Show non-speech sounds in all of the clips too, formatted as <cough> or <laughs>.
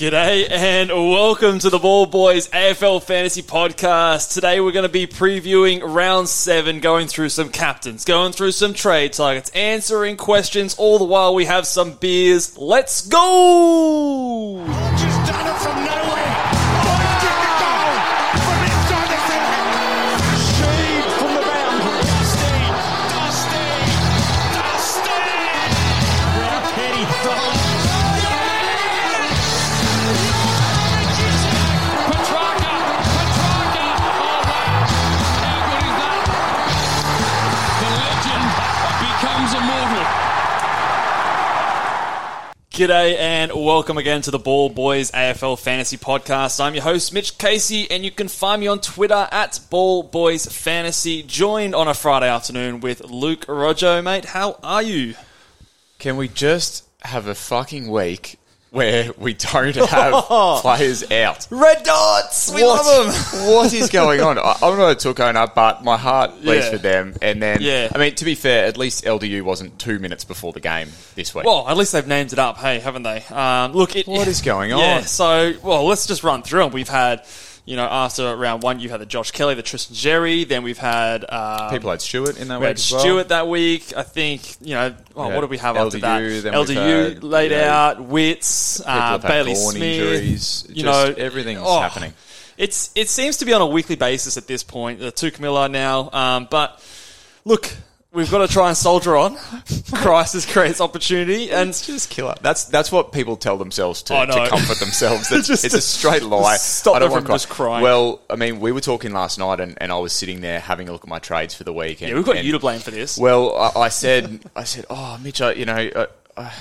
G'day and welcome to the Ball Boys AFL Fantasy Podcast. Today we're going to be previewing round seven, going through some captains, going through some trade targets, answering questions, all the while we have some beers. Let's go! G'day and welcome again to the Ball Boys AFL Fantasy Podcast. I'm your host, Mitch Casey, and you can find me on Twitter at Ball Boys Fantasy, joined on a Friday afternoon with Luke Rojo. Mate, how are you? Can we just have a fucking week where we don't have <laughs> players out? Red dots! We What- love them! <laughs> what is going on? I, I'm not a Touk owner, but my heart bleeds Yeah. for them. And then, Yeah. I mean, to be fair, at least LDU wasn't two minutes before the game this week. Well, at least they've named it up, hey, haven't they? Um, look, it, What is going Yeah, on? so, well, let's just run through them. We've had, you know, after round one, you've had the Josh Kelly, the Tristan Xerri, then we've had. Um, People like Stewart in that we week had as well. Stewart that week. I think, you know, oh, what did we have after that? LDU, LDU had, laid you know, out, Wits, uh, Bailey Smith. injuries. You Just know, everything's oh, happening. It's It seems to be on a weekly basis at this point, the Touk Miller now. Um, but look, we've got to try and soldier on. <laughs> Crisis creates opportunity. And It's just killer. That's that's what people tell themselves to, I know. to comfort themselves. <laughs> That's, Just it's a straight lie. stop I don't want from to just crying. Well, I mean, we were talking last night, and, and I was sitting there having a look at my trades for the week. And, yeah, we've got and- you to blame for this. Well, I, I said, I said, oh, Mitch, I, you know, I, I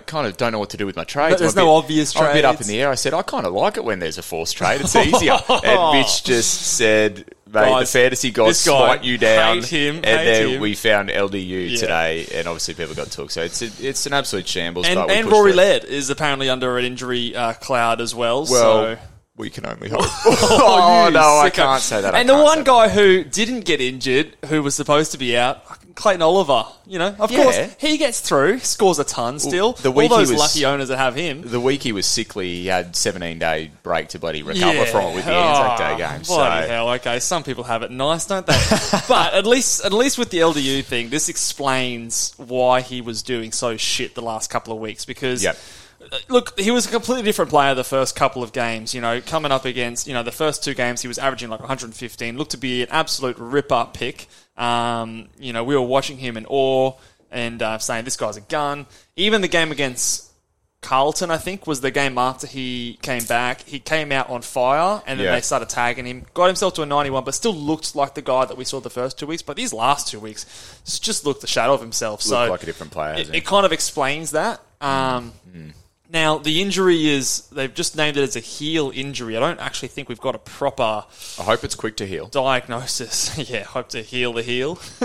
kind of don't know what to do with my trades. There's I'm no bit- obvious I'm a bit up in the air. I said, I kind of like it when there's a forced trade. It's easier. <laughs> and Mitch just said, mate, Guys, the fantasy gods guy, smite you down. him, and then him. we found LDU Yeah. today, and obviously people got took. So it's a, it's an absolute shambles. and but and Rory through. Laird is apparently under an injury uh, cloud as well. Well, so. we can only hope. <laughs> <laughs> oh, you no, I can't say that. And the one say that. guy who didn't get injured, who was supposed to be out, Clayton Oliver. You know, of Yeah. course, he gets through, scores a ton still. the All week he those was- lucky owners that have him. The week he was sickly, he had 17 day break to bloody recover Yeah. from it with the Anzac Day Oh, game. So hell! Okay, some people have it nice, don't they? <laughs> but at least, at least with the LDU thing, this explains why he was doing so shit the last couple of weeks. Because Yep. Look, he was a completely different player the first couple of games. You know, coming up against you know the first two games, he was averaging like 115. Looked to be an absolute rip up pick. Um, you know, we were watching him in awe and uh, saying this guy's a gun. Even the game against Carlton, I think, was the game after he came back. He came out on fire, and then Yeah. they started tagging him. Got himself to a 91, but still looked like the guy that we saw the first two weeks. But these last two weeks, just- looked the shadow of himself. so Looked like a different player, It, it kind of explains that. Um, Now the injury is they've just named it as a heel injury. I don't actually think we've got a proper I hope it's quick to heal. diagnosis. <laughs> yeah, hope to heal the heel. <laughs>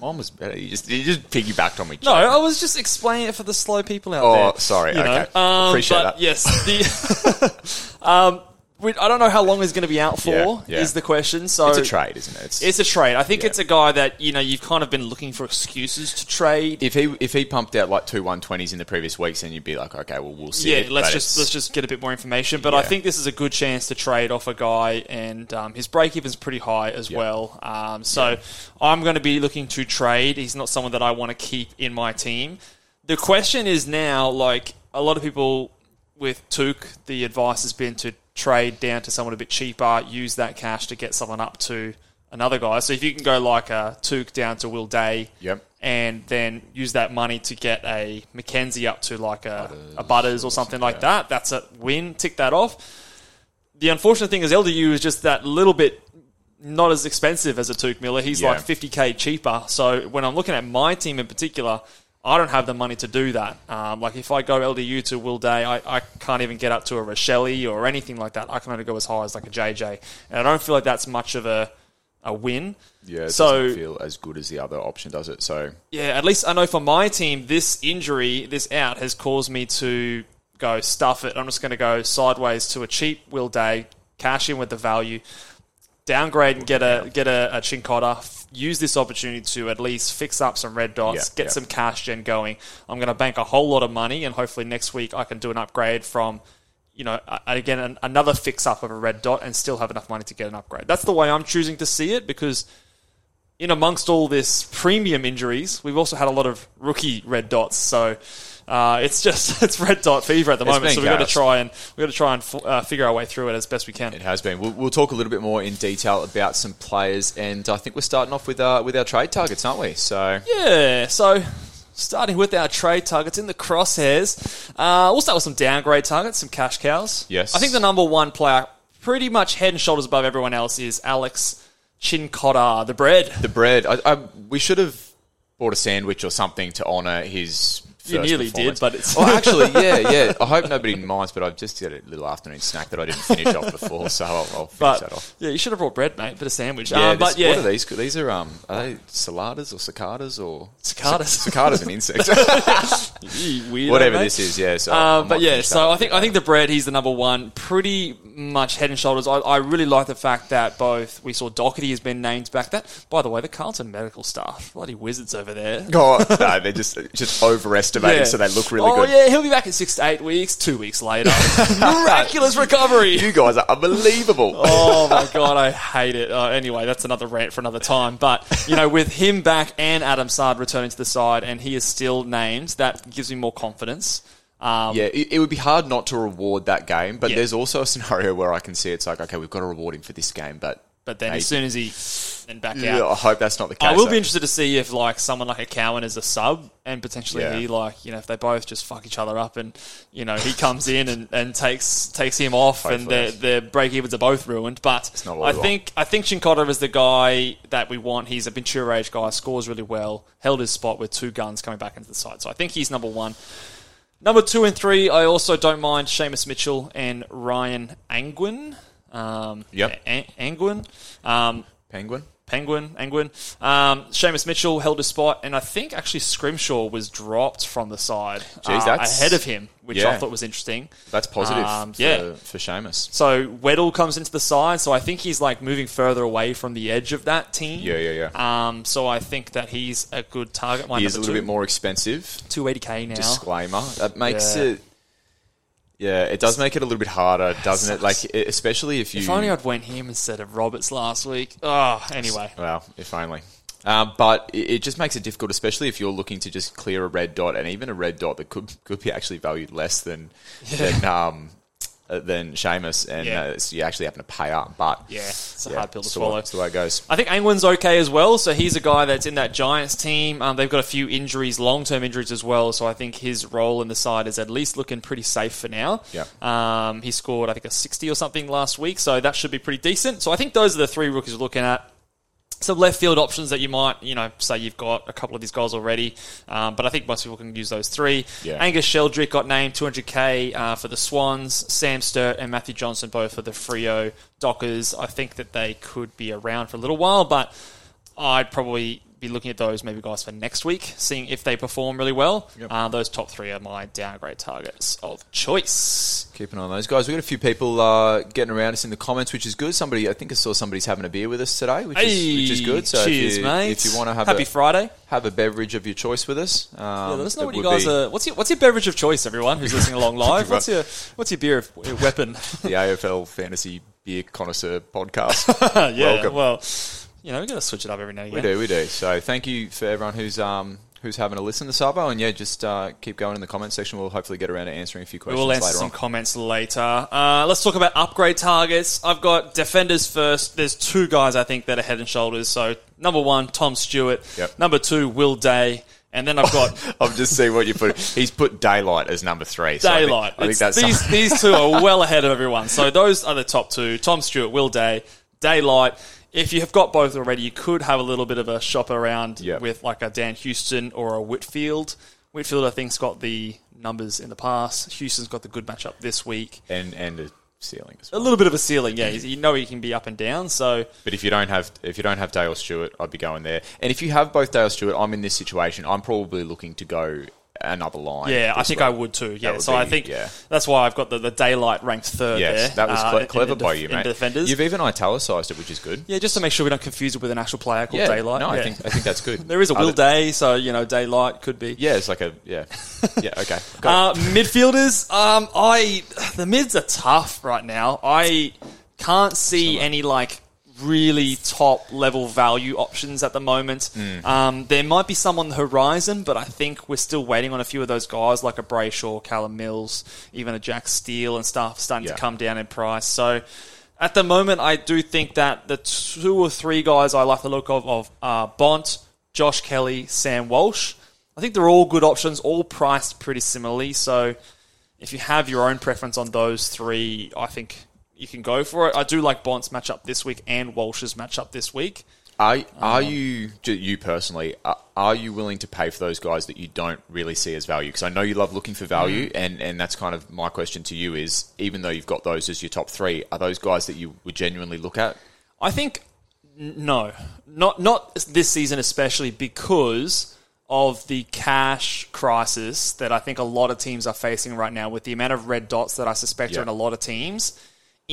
Mine was better. You just, you just piggybacked on me. No, I was just explaining it for the slow people out there. Oh, sorry. you Okay. Um, Appreciate but that. Yes, the <laughs> um, we, I don't know how long he's going to be out for. Yeah, yeah. Is the question? So It's a trade, isn't it? It's, It's a trade. I think Yeah. it's a guy that you know you've kind of been looking for excuses to trade. if he if he pumped out like two one twenties in the previous weeks, then you'd be like, okay, well we'll see. yeah, it, let's just let's just get a bit more information. But I think this is a good chance to trade off a guy, and um, his break even's pretty high as well. Um, so I'm going to be looking to trade. He's not someone that I want to keep in my team. The question is now, like a lot of people with Touk, the advice has been to trade down to someone a bit cheaper, use that cash to get someone up to another guy. So if you can go like a Touk down to Will Day, Yep. and then use that money to get a McKenzie up to like a Butters, a Butters or something like that. That's a win. Tick that off. The unfortunate thing is LDU is just that little bit not as expensive as a Touk Miller. He's Yeah. like 50k cheaper. So when I'm looking at my team in particular, I don't have the money to do that. Um, like if I go LDU to Will Day, I, I can't even get up to a Rachele or anything like that. I can only go as high as like a JJ, and I don't feel like that's much of a a win. yeah, it so doesn't feel as good as the other option, does it? So yeah, at least I know for my team, this injury, this out, has caused me to go stuff it. I'm just going to go sideways to a cheap Will Day, cash in with the value, downgrade and get a get a, a Cincotta. Use this opportunity to at least fix up some red dots, Yeah, get yeah. some cash gen going. I'm going to bank a whole lot of money, and hopefully next week I can do an upgrade from you know, again, an, another fix up of a red dot and still have enough money to get an upgrade. That's the way I'm choosing to see it because in amongst all this premium injuries, we've also had a lot of rookie red dots. So uh, it's just <laughs> it's red dot fever at the It's moment. So we've got to try and we've got to try and f- uh, figure our way through it as best we can. It has been. We'll, we'll talk a little bit more in detail about some players, and I think we're starting off with uh, with our trade targets, aren't we? So Yeah, so starting with our trade targets in the crosshairs, uh, we'll start with some downgrade targets, some cash cows. Yes. I think the number one player, pretty much head and shoulders above everyone else, is Alex Cincotta, the bread. the bread. I, I, we should have bought a sandwich or something to honour his. You nearly did, but it's- oh, actually, <laughs> yeah, yeah. I hope nobody minds, but I've just had a little afternoon snack that I didn't finish off before, so I'll, I'll finish that off. yeah, you should have brought bread, mate, bit of sandwich. Yeah, Um, this, but yeah, what are these? These are um, are they cicadas or cicadas or Cicadas. Cicadas an insect. <laughs> <laughs> Weirdo, Whatever mate. this is, yeah. So Um, but yeah, so I think I think the bread he's the number one, pretty much head and shoulders. I, I really like the fact that both we saw Docherty has been named back. That by the way, the Carlton medical staff, bloody wizards over there. Oh, no, they're just just overestimated, so they look really oh, good. yeah, he'll be back in six to eight weeks. Two weeks later, <laughs> miraculous recovery. You guys are unbelievable. <laughs> oh my god, I hate it. Uh, anyway, that's another rant for another time. But you know, with him back and Adam Saad returning to the side, and he is still named, that gives me more confidence. Um, Yeah, it, it would be hard not to reward that game, but Yeah. there's also a scenario where I can see it's like, okay, we've got to reward him for this game, but But then maybe- as soon as he and back Yeah, out, I hope that's not the case. I will though. be interested to see if like someone like a Cowan is a sub and potentially Yeah. he like you know if they both just fuck each other up and you know he comes in and, and takes takes him off and Hopefully. their their break evens are both ruined. But I we want. think I think Cincotta is the guy that we want. He's a mature age guy, scores really well, held his spot with two guns coming back into the side. So I think he's number one. Number two and three, I also don't mind Seamus Mitchell and Ryan Angwin. Um, Yep. A- Angwin. Um, Penguin. Penguin, Angwin. Um, Seamus Mitchell held his spot, and I think actually Scrimshaw was dropped from the side Jeez, uh, that's- ahead of him, which I thought was interesting. That's positive Um, for, yeah. for Seamus. So Weddle comes into the side, so I think he's like moving further away from the edge of that team. Yeah, yeah, yeah. Um, so I think that he's a good target. My He is a little two, bit more expensive. 280k now. Disclaimer. That makes Yeah. it. Yeah, it does make it a little bit harder, <laughs> doesn't it? Like, especially if you. If only I'd went him instead of Roberts last week. Oh, anyway. Well, if only. Um, but it, just makes it difficult, especially if you're looking to just clear a red dot, and even a red dot that could could be actually valued less than than um, than Seamus, and Yeah. uh, it's- you actually happen to pay up. But Yeah, it's a yeah, hard pill to it's the way- swallow. It's the way it goes. I think Angwin's okay as well. So he's a guy that's in that Giants team. Um, they've got a few injuries, long term injuries as well. So I think his role in the side is at least looking pretty safe for now. Yeah. Um, he scored, I think, a 60 or something last week. So that should be pretty decent. So I think those are the three rookies we're looking at. Some left field options that you might, you know, say you've got a couple of these guys already, um, but I think most people can use those three. Yeah. Angus Sheldrick got named 200k uh, for the Swans. Sam Sturt and Matthew Johnson both for the Freo Dockers. I think that they could be around for a little while, but I'd probably be looking at those maybe guys for next week, seeing if they perform really well. Uh, those top three are my downgrade targets of choice. Keep an eye on those guys. We've got a few people uh, getting around us in the comments, which is good. Somebody, I think I saw somebody's having a beer with us today, which, is, which is good. So cheers, if you, mate. if you want to have happy a, Friday. have a beverage of your choice with us, um, Yeah, let us know what you guys be are. What's your What's your beverage of choice, everyone who's listening along <laughs> live? What's your What's your beer of, uh, weapon? <laughs> The AFL Fantasy Beer Connoisseur podcast. <laughs> yeah, Welcome. well, you know, we got to switch it up every now and again. We do, we do. So thank you for everyone who's um who's having a listen to Sabo, and yeah, just uh, keep going in the comment section. We'll hopefully get around to answering a few questions. We'll answer later some on. comments later. Uh, let's talk about upgrade targets. I've got defenders first. There's two guys I think that are head and shoulders. So number one, Tom Stewart. Yep. Number two, Will Day. And then I've got <laughs> I've just seen what you put. He's put daylight as number three. So I think- Daylight. I think, that's these these two are <laughs> well ahead of everyone. So those are the top two: Tom Stewart, Will Day, Daylight. If you have got both already, you could have a little bit of a shop around Yep. with like a Dan Houston or a Whitfield. Whitfield, I think's got the numbers in the past. Houston's got the good matchup this week. and and a ceiling as A little bit of a ceiling, yeah. You know he can be up and down. So But if you don't have if you don't have Dale Stewart, I'd be going there. And if you have both Dale Stewart, I'm in this situation. I'm probably looking to go another line. Yeah, I think week. I would too. Yeah, would so I think yeah. that's why I've got the, the daylight ranked third Yes, there. that was uh, cle- in- clever in the by def- you, mate. defenders. You've even italicised it, which is good. yeah, just to make sure we don't confuse it with an actual player called Yeah, Daylight. no, I think I think that's good. <laughs> there is a Will Day, so you know Daylight could be. Yeah, it's like a yeah, <laughs> yeah. Okay, Uh, midfielders, um, I the mids are tough right now. I can't see any like really top level value options at the moment. Hmm. Um, there might be some on the horizon, but I think we're still waiting on a few of those guys like a Brayshaw, Callum Mills, even a Jack Steele and stuff starting Yeah. to come down in price. So. At the moment, I do think that the two or three guys I like the look of, of uh, Bont, Josh Kelly, Sam Walsh. I think they're all good options, all priced pretty similarly. So if you have your own preference on those three, I think you can go for it. I do like Bont's matchup this week and Walsh's matchup this week. Are are Um, you you personally are, are you willing to pay for those guys that you don't really see as value? Because I know you love looking for value, Mm-hmm. and and that's kind of my question to you is even though you've got those as your top three, are those guys that you would genuinely look at? I think no, not not this season especially because of the cash crisis that I think a lot of teams are facing right now with the amount of red dots that I suspect Yeah. are in a lot of teams.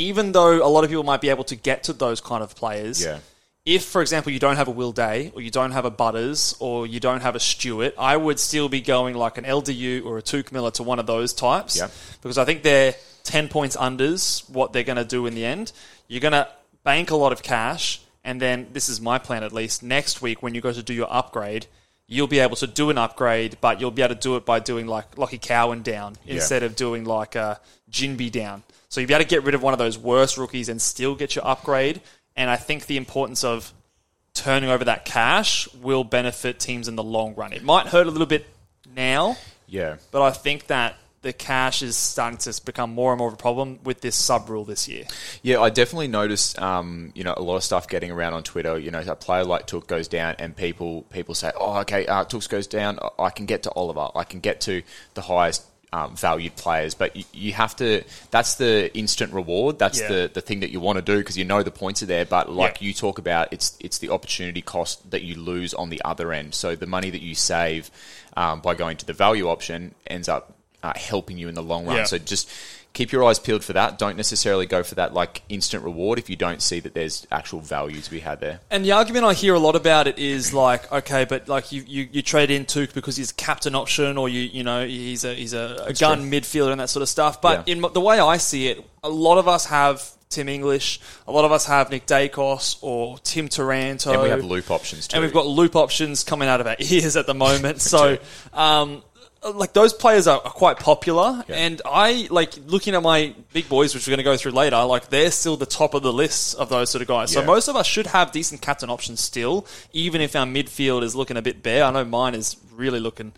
Even though a lot of people might be able to get to those kind of players, Yeah. if, for example, you don't have a Will Day or you don't have a Butters or you don't have a Stewart, I would still be going like an LDU or a Touk Miller to one of those types Yep. because I think they're 10 points unders what they're going to do in the end. You're going to bank a lot of cash, and then this is my plan at least. Next week, when you go to do your upgrade, you'll be able to do an upgrade, but you'll be able to do it by doing like Lochie Cowan down instead of doing like a Jinby down. So be able to get rid of one of those worst rookies and still get your upgrade. And I think the importance of turning over that cash will benefit teams in the long run. It might hurt a little bit now, Yeah, but I think that the cash is starting to become more and more of a problem with this sub rule this year. yeah. I definitely noticed, um, you know, a lot of stuff getting around on Twitter. You know, a player like Touk goes down, and people people say, "Oh, okay, uh, Touks goes down. I can get to Oliver. I can get to the highest." Um, valued players, but you, you have to. That's the instant reward. That's Yeah. the, the thing that you want to do because you know the points are there. But like Yeah. you talk about, it's it's the opportunity cost that you lose on the other end. So the money that you save um, by going to the value option ends up uh, helping you in the long run. Yeah. So just keep your eyes peeled for that. Don't necessarily go for that like instant reward if you don't see that there's actual value to be had there. And the argument I hear a lot about it is like, okay, but like you, you, you trade in Touk because he's a captain option, or you you know he's a he's a, a gun midfielder and that sort of stuff. But Yeah. in the way I see it, a lot of us have Tim English, a lot of us have Nick Daicos or Tim Taranto, And we have loop options too. and we've got loop options coming out of our <laughs> ears at the moment. <laughs> so, um, like those players are, are quite popular, Yeah. and I like looking at my big boys, which we're going to go through later. Like they're still the top of the list of those sort of guys. So most of us should have decent captain options still, even if our midfield is looking a bit bare. I know mine is really looking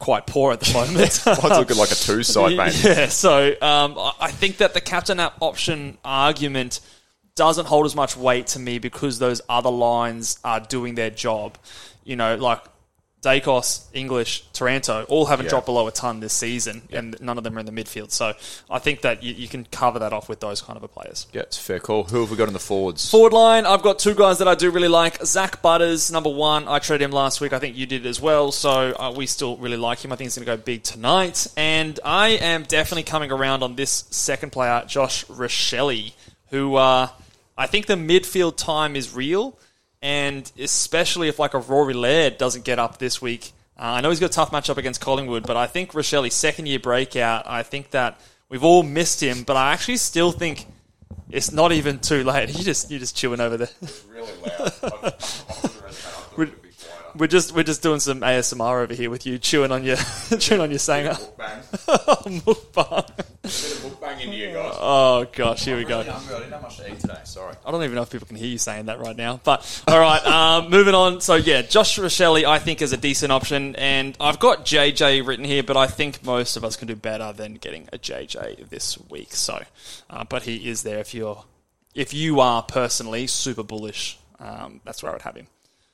quite poor at the <laughs> moment. Mine's looking like a two side, <laughs> mate. Yeah, so um, I- I think that the captain app option argument doesn't hold as much weight to me because those other lines are doing their job. You know, like Daicos, English, Taranto, all haven't Yeah. dropped below a ton this season, and none of them are in the midfield. So I think that you, you can cover that off with those kind of a players. Yeah, it's a fair call. Who have we got in the forwards? Forward line, I've got two guys that I do really like. Zak Butters, number one. I traded him last week. I think you did as well. So uh, we still really like him. I think he's going to go big tonight. And I am definitely coming around on this second player, Josh Rachele, who uh, I think the midfield time is real. And especially if like a Rory Laird doesn't get up this week. Uh, I know he's got a tough matchup against Collingwood, but I think Rachele's second year breakout, I think that we've all missed him, but I actually still think it's not even too late. <laughs> You just you just chewing over there. really loud. <laughs> We're, we're just we're just doing some ASMR over here with you chewing on your <laughs> chewing on your sanger. <laughs> Mukbang. Bang into you guys. Oh gosh, here we go. I didn't have much to eat today. Sorry. I don't even know if people can hear you saying that right now. But all right, <laughs> um, moving on. So yeah, Josh Rachele, I think is a decent option, and I've got JJ written here, but I think most of us can do better than getting a JJ this week. So, uh, but he is there if you're if you are personally super bullish. Um, that's where I would have him.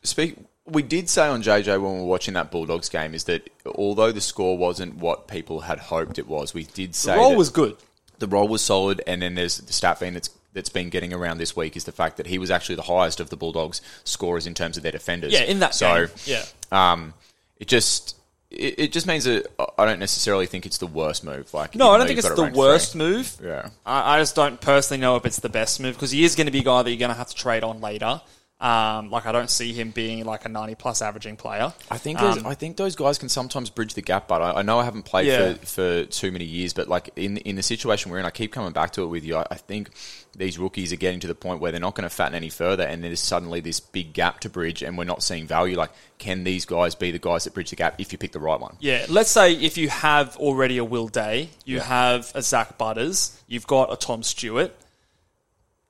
Speak. We did say on JJ when we were watching that Bulldogs game is that although the score wasn't what people had hoped it was, we did say The role was good. the role was solid. And then there's the stat being that's that's been getting around this week is the fact that he was actually the highest of the Bulldogs scorers in terms of their defenders. Yeah, in that so game. Yeah. um, it just it, it just means that I don't necessarily think it's the worst move. Like, No, I don't think it's it the worst three. move. Yeah. I, I just don't personally know if it's the best move because he is going to be a guy that you're going to have to trade on later. Um, like I don't see him being like a 90 plus averaging player. I think Um, I think those guys can sometimes bridge the gap, but I, I know I haven't played Yeah. for, for too many years. But like in in the situation we're in, I keep coming back to it with you. I, I think these rookies are getting to the point where they're not going to fatten any further, and there's suddenly this big gap to bridge, and we're not seeing value. Like, can these guys be the guys that bridge the gap if you pick the right one? Yeah, let's say if you have already a Will Day, you Yeah. have a Zak Butters, you've got a Tom Stewart.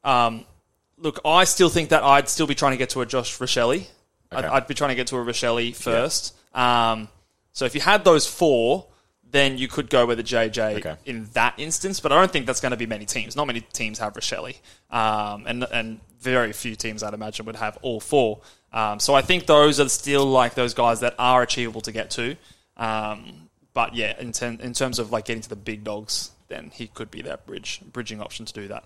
Um, look, I still think that I'd still be trying to get to a Josh Rachele. I'd, I'd be trying to get to a Rachele first. Um, so if you had those four, then you could go with a JJ Okay. in that instance. But I don't think that's going to be many teams. Not many teams have Rachele, um, and and very few teams I'd imagine would have all four. Um, so I think those are still like those guys that are achievable to get to. Um, but yeah, in, ten, in terms of like getting to the big dogs, then he could be that bridge bridging option to do that.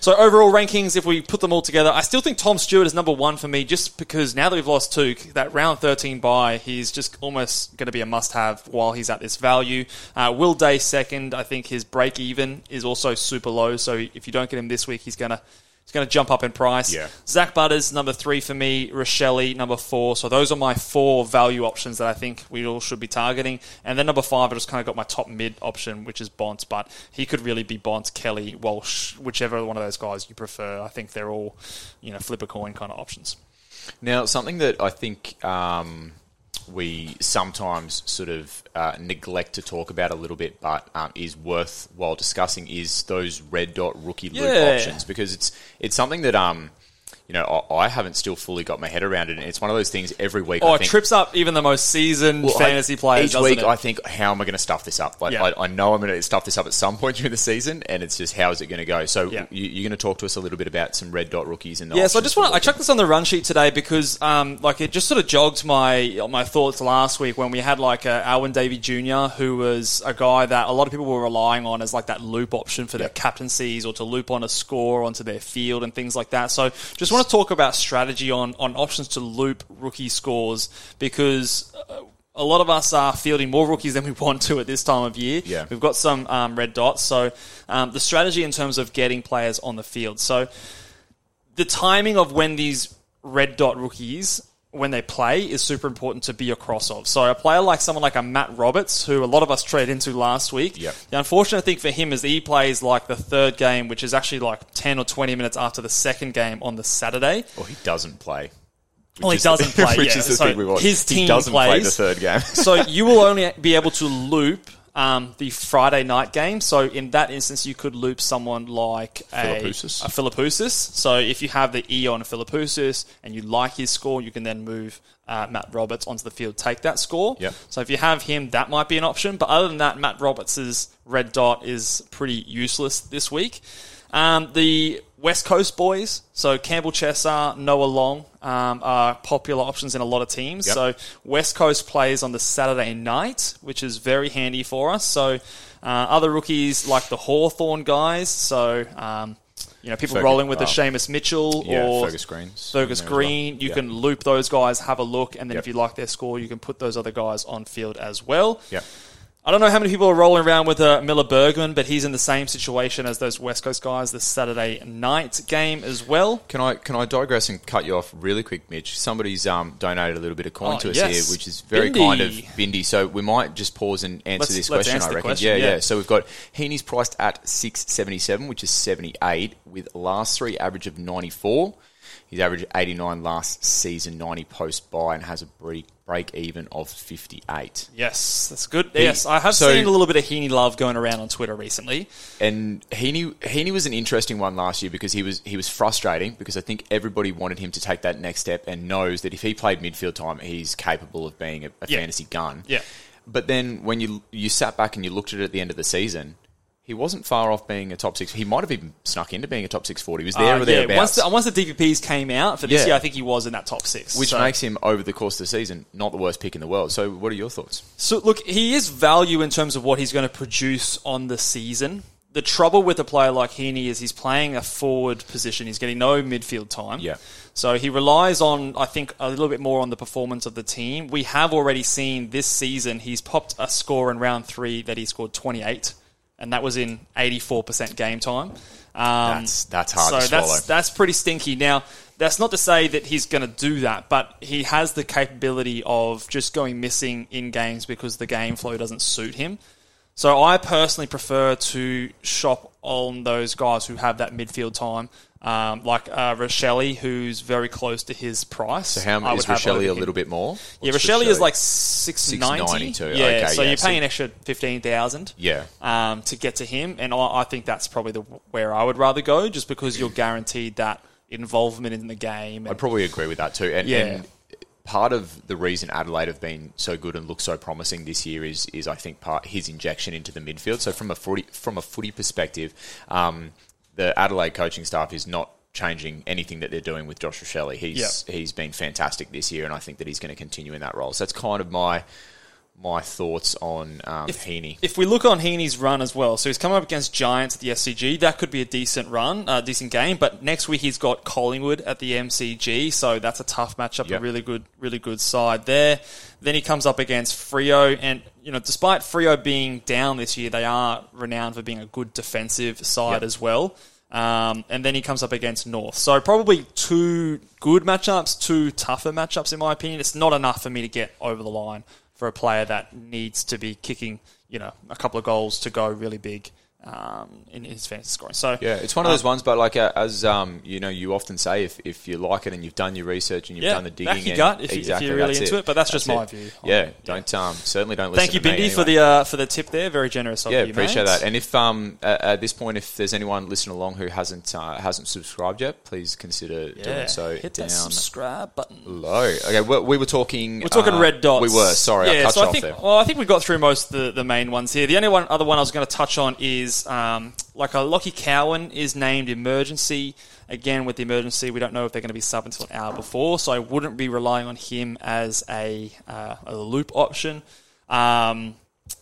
So overall rankings, if we put them all together, I still think Tom Stewart is number one for me, just because now that we've lost Touk, that round thirteen buy, he's just almost going to be a must-have while he's at this value. Uh, Will Day second, I think his break even is also super low. So if you don't get him this week, he's going to He's going to jump up in price. Yeah. Zak Butters, number three for me. Rachele, number four. So those are my four value options that I think we all should be targeting. And then number five, I just kind of got my top mid option, which is Bont. But he could really be Bont, Kelly, Walsh, whichever one of those guys you prefer. I think they're all, you know, flip a coin kind of options. Now, something that I think um, we sometimes sort of uh, neglect to talk about a little bit, but um, is worthwhile discussing, is those red dot rookie loop Yeah. options because it's it's something that um, you know I, I haven't still fully got my head around it. And it's one of those things every week. Oh, I it think, trips up even the most seasoned Well, I- fantasy players. Each week, it? I think, how am I going to stuff this up? Like, Yeah. I, I know I'm going to stuff this up at some point during the season, and it's just how is it going to go? So, Yeah. you, you're going to talk to us a little bit about some red dot rookies and the Yeah, so I just want to, I checked this on the run sheet today because um, like it just sort of jogged my my thoughts last week when we had like uh, Alwyn Davey Jr. who was a guy that a lot of people were relying on as like that loop option for their captaincies or to loop on a score onto their field and things like that. So just want to talk about strategy on on options to loop rookie scores because. Uh, a lot of us are fielding more rookies than we want to at this time of year. Yeah. We've got some um, red dots. So um, the strategy in terms of getting players on the field. So the timing of when these red dot rookies when they play is super important to be across of. So a player like someone like a Matt Roberts, who a lot of us traded into last week. Yep. The unfortunate thing for him is he plays like the third game, which is actually like ten or twenty minutes after the second game on the Saturday. Or he doesn't play. Well, he doesn't <laughs> play, which yeah. is the So thing we want. his team he doesn't play the third game. so you will only be able to loop um, the Friday night game. So in that instance, you could loop someone like a Phillipou. a Phillipou. So if you have the E on Phillipou and you like his score, you can then move uh, Matt Roberts onto the field, take that score. Yep. So if you have him, that might be an option. But other than that, Matt Roberts' red dot is pretty useless this week. Um, the West Coast boys, so Campbell Chesser, Noah Long, um, are popular options in a lot of teams. Yep. So West Coast plays on the Saturday night, which is very handy for us. So uh, other rookies like the Hawthorn guys, so um, you know people Fergus- rolling with the uh, Seamus Mitchell yeah, or Fergus Greene's Fergus as well. Greene. You Yeah. can loop those guys, have a look, and then Yep. if you like their score, you can put those other guys on field as well. yeah. I don't know how many people are rolling around with uh, Miller Bergman, but he's in the same situation as those West Coast guys. this Saturday night game as well. Can I can I digress and cut you off really quick, Mitch? Somebody's um, donated a little bit of coin Oh, to us yes. here, which is very Bindy. kind of Bindy. So we might just pause and answer Let's- this let's question. answer I reckon. question, yeah, yeah. yeah, So we've got Heeney's priced at six seventy seven, which is seventy eight, with last three average of ninety four. He's averaged eighty nine last season, ninety post buy, and has a break break even of fifty eight. Yes, that's good. yes, I have so- seen a little bit of Heeney love going around on Twitter recently. And Heeney, Heeney was an interesting one last year because he was he was frustrating because I think everybody wanted him to take that next step and knows that if he played midfield time, he's capable of being a, a Yeah. fantasy gun. Yeah. But then when you you sat back and you looked at it at the end of the season, he wasn't far off being a top six. He might have even snuck into being a top six forty. He was there Uh, or yeah, thereabouts. once the, once the DVPs came out for this Yeah. year, I think he was in that top six. which So- makes him over the course of the season not the worst pick in the world. So, what are your thoughts? So look, he is value in terms of what he's going to produce on the season. the trouble with a player like Heeney is he's playing a forward position. He's getting no midfield time. Yeah. So he relies on, I think, a little bit more on the performance of the team. We have already seen this season he's popped a score in round three that he scored 28, and that was in 84% game time. Um, That's- that's hard so to swallow. That's, that's pretty stinky. Now, that's not to say that he's going to do that, but he has the capability of just going missing in games because the game flow doesn't suit him. So I personally prefer to shop on those guys who have that midfield time, um, like uh, Rachele, who's very close to his price. So how I is Rachele a little bit more? Yeah, What's Rachele is like six ninety. 692, Yeah, okay, so yeah, you're so- paying an extra fifteen thousand. Yeah. um, to get to him, and I, I think that's probably the where I would rather go, just because you're guaranteed that involvement in the game. I'd probably agree with that too. And, Yeah. and part of the reason Adelaide have been so good and look so promising this year is, is I think part his injection into the midfield. So from a footy from a footy perspective, um, the Adelaide coaching staff is not changing anything that they're doing with Josh Rachele. He's he's been fantastic this year, and I think that he's going to continue in that role. So that's kind of my my thoughts on um, Heeney. if we look on Heeney's run as well, so he's coming up against Giants at the SCG. That could be a decent run, a decent game. But next week he's got Collingwood at the MCG, so that's a tough matchup. Yep. A really good, really good side there. Then he comes up against Freo, and you know, despite Freo being down this year, they are renowned for being a good defensive side Yep. as well. Um, and then he comes up against North. So probably two good matchups, two tougher matchups in my opinion. It's not enough for me to get over the line for a player that needs to be kicking, you know, a couple of goals to go really big um, in his fantasy scoring. So Yeah, it's one of those ones, but like uh, as um, you know, you often say if, if you like it and you've done your research and you've Yeah, done the digging, back your and- gut if you- exactly, you're really into it, but that's just That's my it. view. Yeah, don't um, certainly don't. Listen Thank you, Bindi, for anyway. the uh, for the tip there. Very generous of Yeah, you. appreciate mate. that. And if um, at, at this point, if there's anyone listening along who hasn't uh, hasn't subscribed yet, please consider yeah, doing so hit down that subscribe button. low. Okay, we, we were talking. We're talking uh, red dots. We were. Sorry, I cut so you I off think, there. Well, I think we got through most of the, the main ones here. The only one other one I was going to touch on is um, like a Lochie Cowan is named emergency. Again, with the emergency, we don't know if they're going to be sub until an hour before, so I wouldn't be relying on him as a, uh, a loop option. Um,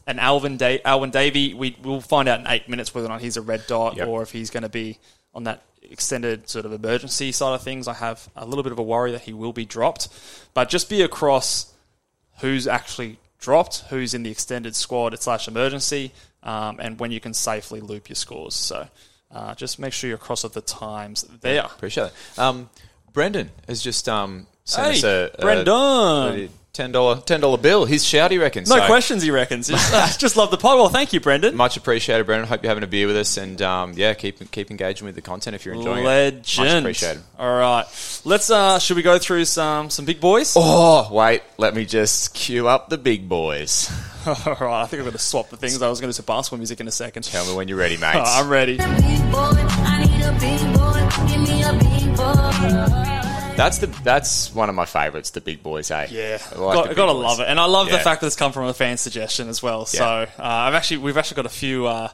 and Alwyn, da- Alwyn Davey, we will find out in eight minutes whether or not he's a red dot Yep. or if he's going to be on that extended sort of emergency side of things. I have a little bit of a worry that he will be dropped, but just be across who's actually dropped, who's in the extended squad slash emergency, um, and when you can safely loop your scores. So uh, just make sure you're across at the times there. Appreciate it. Um, Brendan has just um, sent Hey, us a, a Brendan. ten dollar ten dollar bill. His shout, he reckons. No So, questions, he reckons. <laughs> Just, just love the pod. Well, thank you, Brendan. Much appreciated, Brendan. Hope you're having a beer with us, and um, yeah, keep keep engaging with the content if you're enjoying it. Legend. Much appreciated. All right, let's. Uh, should we go through some some big boys? Oh, wait, let me just cue up the big boys. <laughs> All right, I think I'm going to swap the things. I was going to do some basketball music in a second. Tell me when you're ready, mates. <laughs> I'm ready. Big boy, I need a big boy. Give me a big boy. That's the that's one of my favourites, the big boys, eh? Yeah, I like got, gotta boys. love it, and I love the fact that it's come from a fan suggestion as well. So uh, I've actually we've actually got a few uh,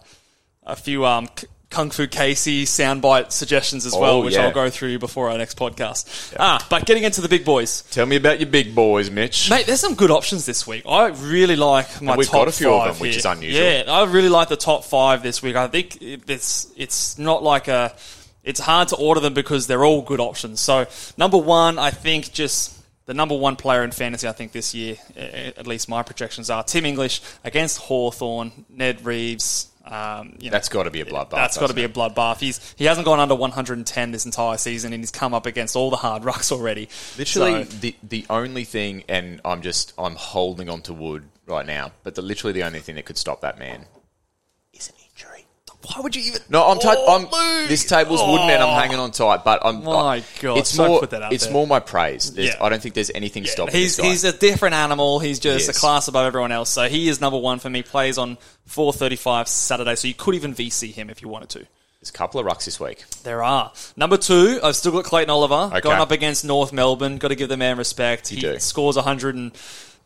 a few um, K- Kung Fu Casey soundbite suggestions as well, Oh, which yeah. I'll go through before our next podcast. Ah, but getting into the big boys, Tell me about your big boys, Mitch. mate. There's some good options this week. I really like my we've top got a few of five them, which here. is unusual. Yeah, I really like the top five this week. I think it's it's not like a it's hard to order them because they're all good options. So number one, I think just the number one player in fantasy, I think this year, at least my projections are Tim English against Hawthorn, Ned Reeves. Um, you know, That's got to be a bloodbath. that's got to be a it? bloodbath. He's he hasn't gone under 110 this entire season, and he's come up against all the hard <laughs> rocks already. Literally, So- the the only thing, and I'm just I'm holding on to wood right now, but the literally the only thing that could stop that man is an injury. Why would you even? No, I'm. ta- Oh, I'm this table's wooden, and Oh. I'm hanging on tight. But I'm. My I- God, it's so more. put that out it's there. more my praise. There's- Yeah. I don't think there's anything stopping he's this guy. he's a different animal. He's just He a class above everyone else. So he is number one for me. Plays on 4:35 Saturday, so you could even VC him if you wanted to. There's a couple of rucks this week. There are number two. I've still got Clayton Oliver Okay. going up against North Melbourne. Got to give the man respect. he do. scores 100 and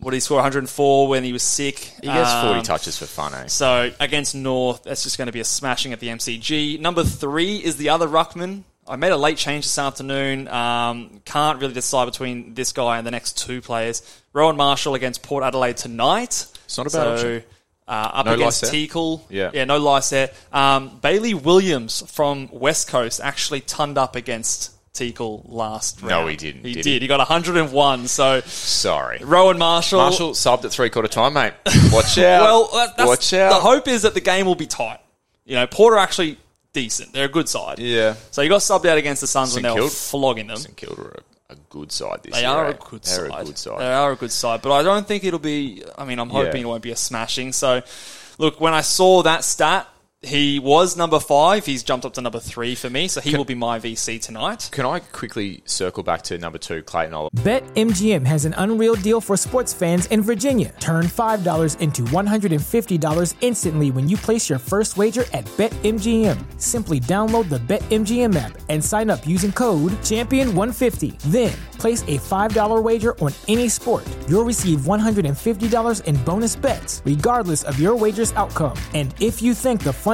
what did he score 104 when he was sick. He gets 40 Um, touches for fun, eh? So against North, that's just going to be a smashing at the MCG. Number three is the other ruckman. I made a late change this afternoon. Um, can't really decide between this guy and the next two players. Rowan Marshall against Port Adelaide tonight. It's not a bad so, uh, up No against? Teakle. Yeah. yeah, no Lycett. Um, Bailey Williams from West Coast actually tonned up against Teakle last round. No, he didn't, He did he? He got 101. So Sorry. Rowan Marshall. Marshall subbed at three quarter time, mate. Watch out. <laughs> Well, that's, Watch out. the hope is that the game will be tight. You know, Porter actually decent. They're a good side. Yeah. So you got subbed out against the Suns St when they were flogging them. St Kilda are a, good side this They year. are eh? a good They're side. a good side. They are a good side, but I don't think it'll be. I mean, I'm hoping Yeah. it won't be a smashing. So, look, when I saw that stat, he was number five. He's jumped up to number three for me, so he will be my VC tonight. Can I quickly circle back to number two, Clayton Oliver? BetMGM has an unreal deal for sports fans in Virginia. Turn $5 into $150 instantly when you place your first wager at BetMGM. Simply download the BetMGM app and sign up using code Champion150. Then, place a $5 wager on any sport. You'll receive $150 in bonus bets, regardless of your wager's outcome. And if you think the fun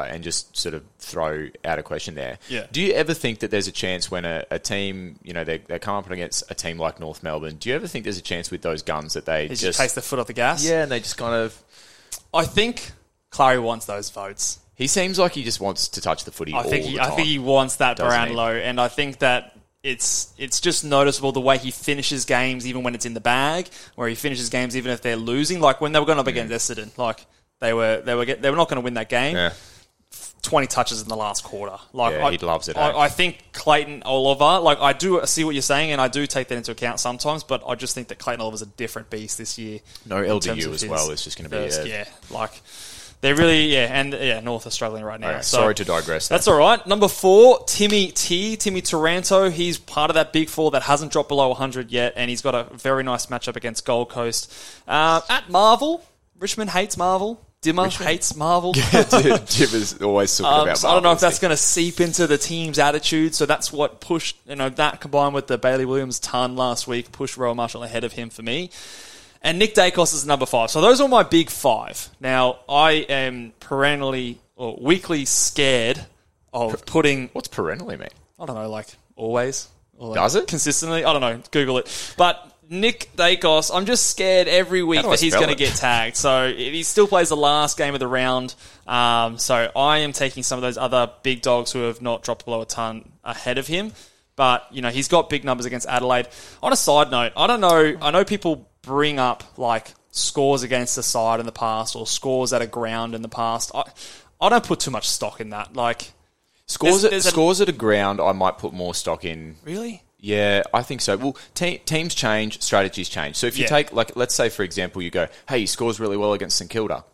and just sort of throw out a question there. Yeah. Do you ever think that there's a chance when a, a team, you know, they, they come up against a team like North Melbourne, do you ever think there's a chance with those guns that they He just just. takes the foot off the gas. yeah, and they just kind of. I think Clarry wants those votes. He seems like he just wants to touch the footy I all think the he, time. I think he wants that? Brownlow, and I think that it's it's just noticeable the way he finishes games, even when it's in the bag, where he finishes games even if they're losing. Like when they were going up against Essendon, like they were they were get, they were not going to win that game. Yeah. Twenty touches in the last quarter. Like Yeah, I, he loves it, I, eh? I think Clayton Oliver. Like I do see what you're saying, and I do take that into account sometimes. But I just think that Clayton Oliver's a different beast this year. No LDU as well is just gonna be first- yeah, like. They're really yeah, and yeah, North are struggling right now. Okay, So- sorry to digress. That's all right. Number four, Timmy T, Timmy Taranto. He's part of that big four that hasn't dropped below 100 yet, and he's got a very nice matchup against Gold Coast. Uh, at Marvel, Richmond hates Marvel. Dimma hates Marvel. <laughs> Jib <laughs> is always talking Um, about so I don't know if that's going to seep into the team's attitude. So that's what pushed, you know, that combined with the Bailey Williams ton last week pushed Rowan Marshall ahead of him for me. And Nick Daicos is number five. So those are my big five. Now, I am perennially or weekly scared of putting, What's perennially mean? I don't know, like always. Does it? Consistently? I don't know. Google it. But Nick Daicos, I'm just scared every week that he's going to get tagged. So he still plays the last game of the round. Um, so I am taking some of those other big dogs who have not dropped below a ton ahead of him. But, you know, he's got big numbers against Adelaide. On a side note, I don't know. I know people bring up, like, scores against the side in the past or scores at a ground in the past. I, I don't put too much stock in that. Like, Scores, There's- at, there's a- scores at a ground, I might put more stock in. really? Yeah, I think so. Well, te- teams change, strategies change. So if you Yeah. take, like, let's say, for example, you go, hey, he scores really well against St Kilda.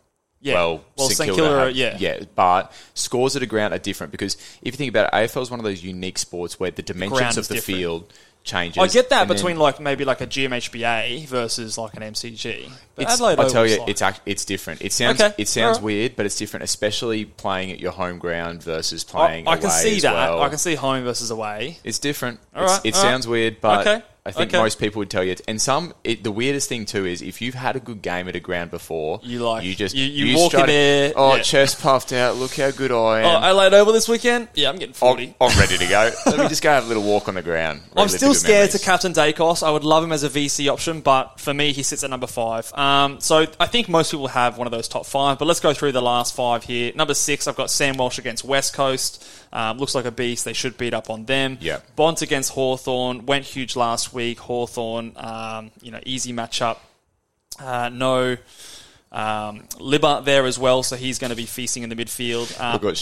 Yeah. Well, Well, St St. Kilda, Kilda, have- yeah. yeah, but scores at a ground are different because if you think about it, AFL is one of those unique sports where the dimensions ground of the different. field changes. I get that and then between like maybe like a GMHBA versus like an MCG. Adelaide I tell you, like- it's act, it's different. It sounds Okay, it sounds alright. weird, but it's different, especially playing at your home ground versus playing. I, I can see that. well. I can see home versus away. It's different. Alright, It's- it alright. sounds weird, but Okay, I think okay. most people would tell you. And some, it, the weirdest thing too is if you've had a good game at a ground before, You like- you just you- you walk in there, Oh, yeah. chest puffed out. Look how good I Oh, am. Adelaide Oval this weekend? Yeah, I'm getting I'm, 40. I'm ready to go. <laughs> Let me just go have a little walk on the ground. I'm still scared memories. to captain Daicos. I would love him as a VC option, but for me, he sits at number five. Um, so I think most people have one of those top five, but let's go through the last five here. Number six, I've got Sam Walsh against West Coast. Um, looks like a beast. They should beat up on them. Yeah. Bont against Hawthorn Went huge last week. Hawthorn, um, you know, easy matchup. Uh, no um, Libba there as well, so he's going to be feasting in the midfield. Um, Look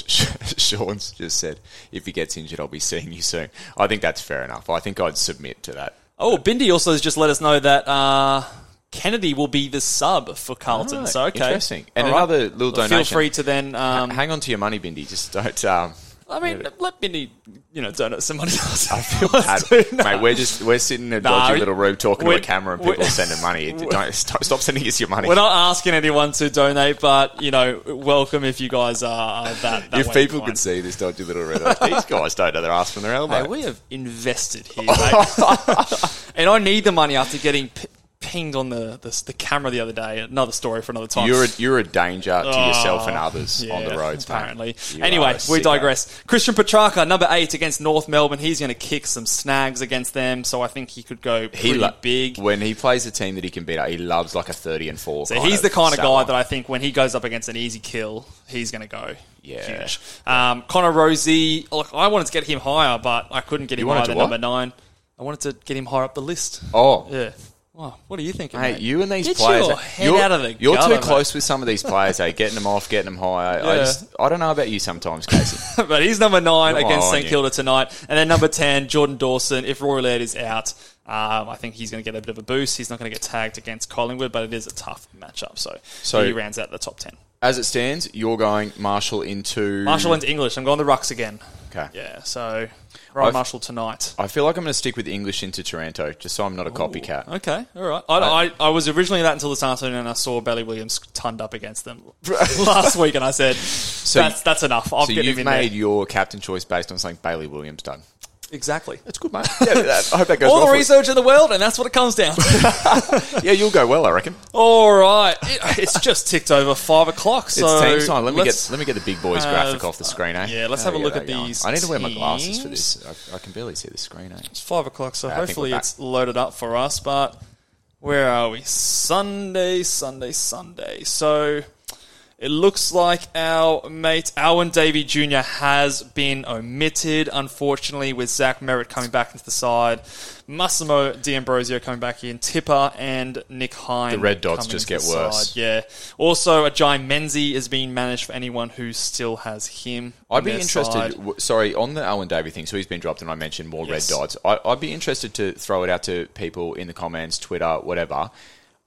Sean's just said. If he gets injured, I'll be seeing you soon. I think that's fair enough. I think I'd submit to that. Oh, Bindi also has just let us know that uh, Kennedy will be the sub for Carlton. Oh, so okay, interesting. And All right. another little donation. Feel free to then. Um, Hang on to your money, Bindi. Just don't. Um, I mean, let Minnie, you know, donate some money. I feel bad, mate. We're just we're sitting in a dodgy we- little room talking to a camera, and people are sending money. <laughs> Don't stop, stop sending us your money. We're not asking anyone to donate, but you know, welcome if you guys are that. that if people could see this dodgy little <laughs> eye, these guys don't know their ass from their elbow. Hey, we have invested here, <laughs> mate. and I need the money after getting p- pinged on the, the the camera the other day. Another story for another time. You're a, you're a danger to yourself and Oh, others on the roads, apparently. Anyway, we digress. Christian Petracca, number eight against North Melbourne. He's going to kick some snags against them, so I think he could go pretty He lo- big. when he plays a team that he can beat. He loves like a thirty and four. So he's the kind of guy that I think when he goes up against an easy kill, he's going to go Yeah. huge. Um, Connor Rozee, look, I wanted to get him higher, but I couldn't get him higher than what? number nine. I wanted to get him higher up the list. Oh, Yeah. Well, what are you thinking, Hey, mate? you and these Get players, your head you're, out of the you're gutter, too mate. close with some of these players. Hey, <laughs> getting them off, getting them high. I Yeah. just, I don't know about you sometimes, Casey. <laughs> but he's number nine Come against on, St you. Kilda tonight. And then number 10, Jordan Dawson. If Rory Laird is out, um, I think he's going to get a bit of a boost. He's not going to get tagged against Collingwood, but it is a tough matchup. So, So- he rounds out the top 10. As it stands, you're going Marshall into Marshall into English. I'm going the Rucks again. Okay. Yeah, so Ryan I've- Marshall tonight. I feel like I'm going to stick with English into Taranto, just so I'm not a copycat. Okay, all right. I, I, I was originally that until this afternoon, and I saw Bailey Williams turned up against them <laughs> last week, and I said, "That's that's enough. I'll so get you've him in made there." your captain choice based on something Bailey Williams done. Exactly. That's good, mate. Yeah, that- I hope that goes All well. the research in the world, and that's what it comes down to. <laughs> Yeah, you'll go well, I reckon. All right, It- it's just ticked over five o'clock. So it's team time. Let me get let me get the big boys have- graphic off the screen, eh? yeah, let's have a look at these I need to wear my glasses for this. I, I can barely see the screen, eh? It's five o'clock, so I hopefully it's loaded up for us. But where are we? Sunday, Sunday, Sunday. So it looks like our mate Alwyn Davey Jr. has been omitted, unfortunately, with Zach Merrett coming back into the side, Massimo D'Ambrosio coming back in, Tipper and Nick Hind. The red dots just get worse. side. Yeah. Also, a Jye Menzie is being managed for anyone who still has him. I'd be interested. w- Sorry, on the Alwyn Davey thing. So he's been dropped, and I mentioned more Yes. red dots. I, I'd be interested to throw it out to people in the comments, Twitter, whatever.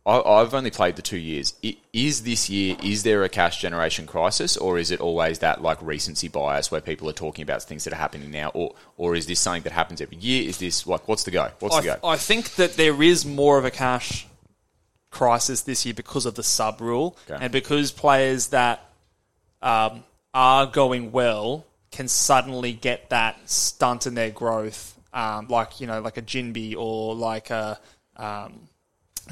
I, I've only played the two years. Is this year? Is there a cash generation crisis, or is it always that like recency bias where people are talking about things that are happening now, or or is this something that happens every year? Is this like what's the go? What's I, the go? I think that there is more of a cash crisis this year because of the sub rule Okay. and because players that um, are going well can suddenly get that stunt in their growth, um, like you know, like a Jinby or like a um,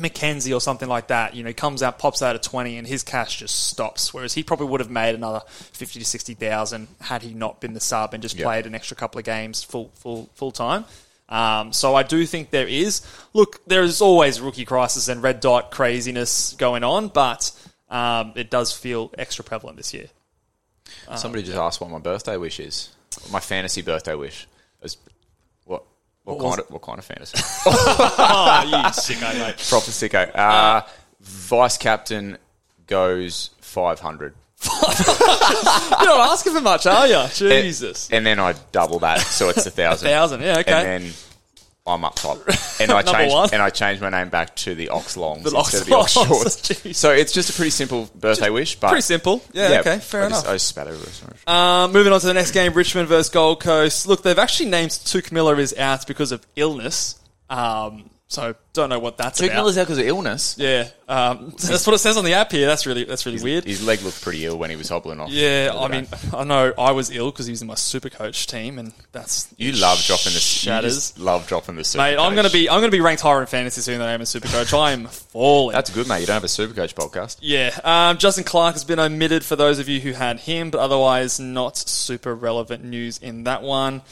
Mackenzie or something like that. You know, comes out, pops out at twenty, and his cash just stops. Whereas he probably would have made another fifty to sixty thousand had he not been the sub and just Yeah. played an extra couple of games full full full time. Um, so I do think there is. Look, there is always rookie crisis and red dot craziness going on, but um, it does feel extra prevalent this year. Somebody just asked what my birthday wish is. My fantasy birthday wish. Is, what what, What kind of what kind of fantasy? <laughs> <laughs> oh, you sicko, mate. Proper sicko. Uh, Vice captain goes five hundred. <laughs> You're not asking for much, are you? Jesus. and then I double that, so it's a thousand. thousand, yeah, okay. And then I'm up top, <laughs> and I changed one. and I change my name back to the Ox Longs The instead Ox of the Ox Shorts. <laughs> jeez. so it's just a pretty simple birthday wish, but Pretty simple. Yeah, okay, fair I enough. Just, I just spat over it. Uh, moving on to the next game, Richmond versus Gold Coast. Look, they've actually named Touk Miller is out because of illness. Um, so don't know what that's Touk about. Miller's out because of illness. yeah, um, <laughs> that's what it says on the app here. That's really that's really weird. His leg looked pretty ill when he was hobbling off. Yeah, I mean. I know I was ill because he was in my super coach team, and that's you love dropping the shatters. You just love dropping the super Mate, I'm gonna be I'm gonna be ranked higher in fantasy soon than I am in super coach. I am falling. That's good, mate. You don't have a super coach podcast. Yeah, um, Justin Clark has been omitted for those of you who had him, but otherwise not super relevant news in that one.